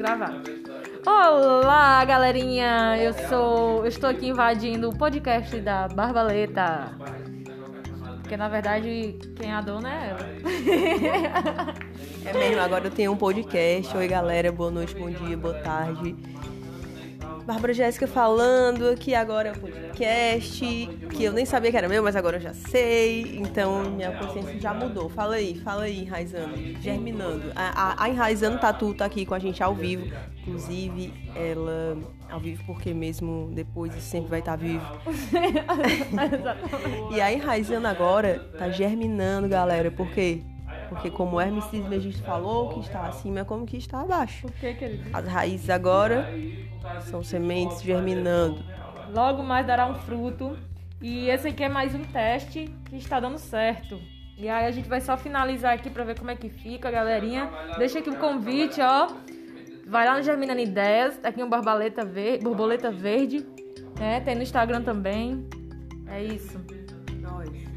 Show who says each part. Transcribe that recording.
Speaker 1: gravar. Olá, galerinha! Eu sou. Eu estou aqui invadindo o podcast da Barbaleta. Porque na verdade quem é a dona é ela.
Speaker 2: É mesmo, agora eu tenho um podcast. Oi, galera, boa noite, bom dia, boa tarde. Bárbara Jéssica falando que agora é um podcast, que eu nem sabia que era meu, mas agora eu já sei. Então minha consciência já mudou. Fala aí, fala aí, enraizando, germinando. A, a, a enraizando Tatu tá aqui com a gente ao vivo. Inclusive, ela ao vivo porque mesmo depois isso sempre vai estar vivo. e a enraizando agora tá germinando, galera, porque porque como o Hermes Trismegisto falou, que está acima é como que está abaixo.
Speaker 1: Por que, querido?
Speaker 2: As raízes agora são sementes germinando.
Speaker 1: Logo mais dará um fruto. E esse aqui é mais um teste que está dando certo. E aí a gente vai só finalizar aqui para ver como é que fica, galerinha. Deixa aqui o convite, ó. Vai lá no Germinando Ideias. Tá aqui um borboleta verde, borboleta verde. Né? Tem no Instagram também. É isso.
Speaker 2: Nós.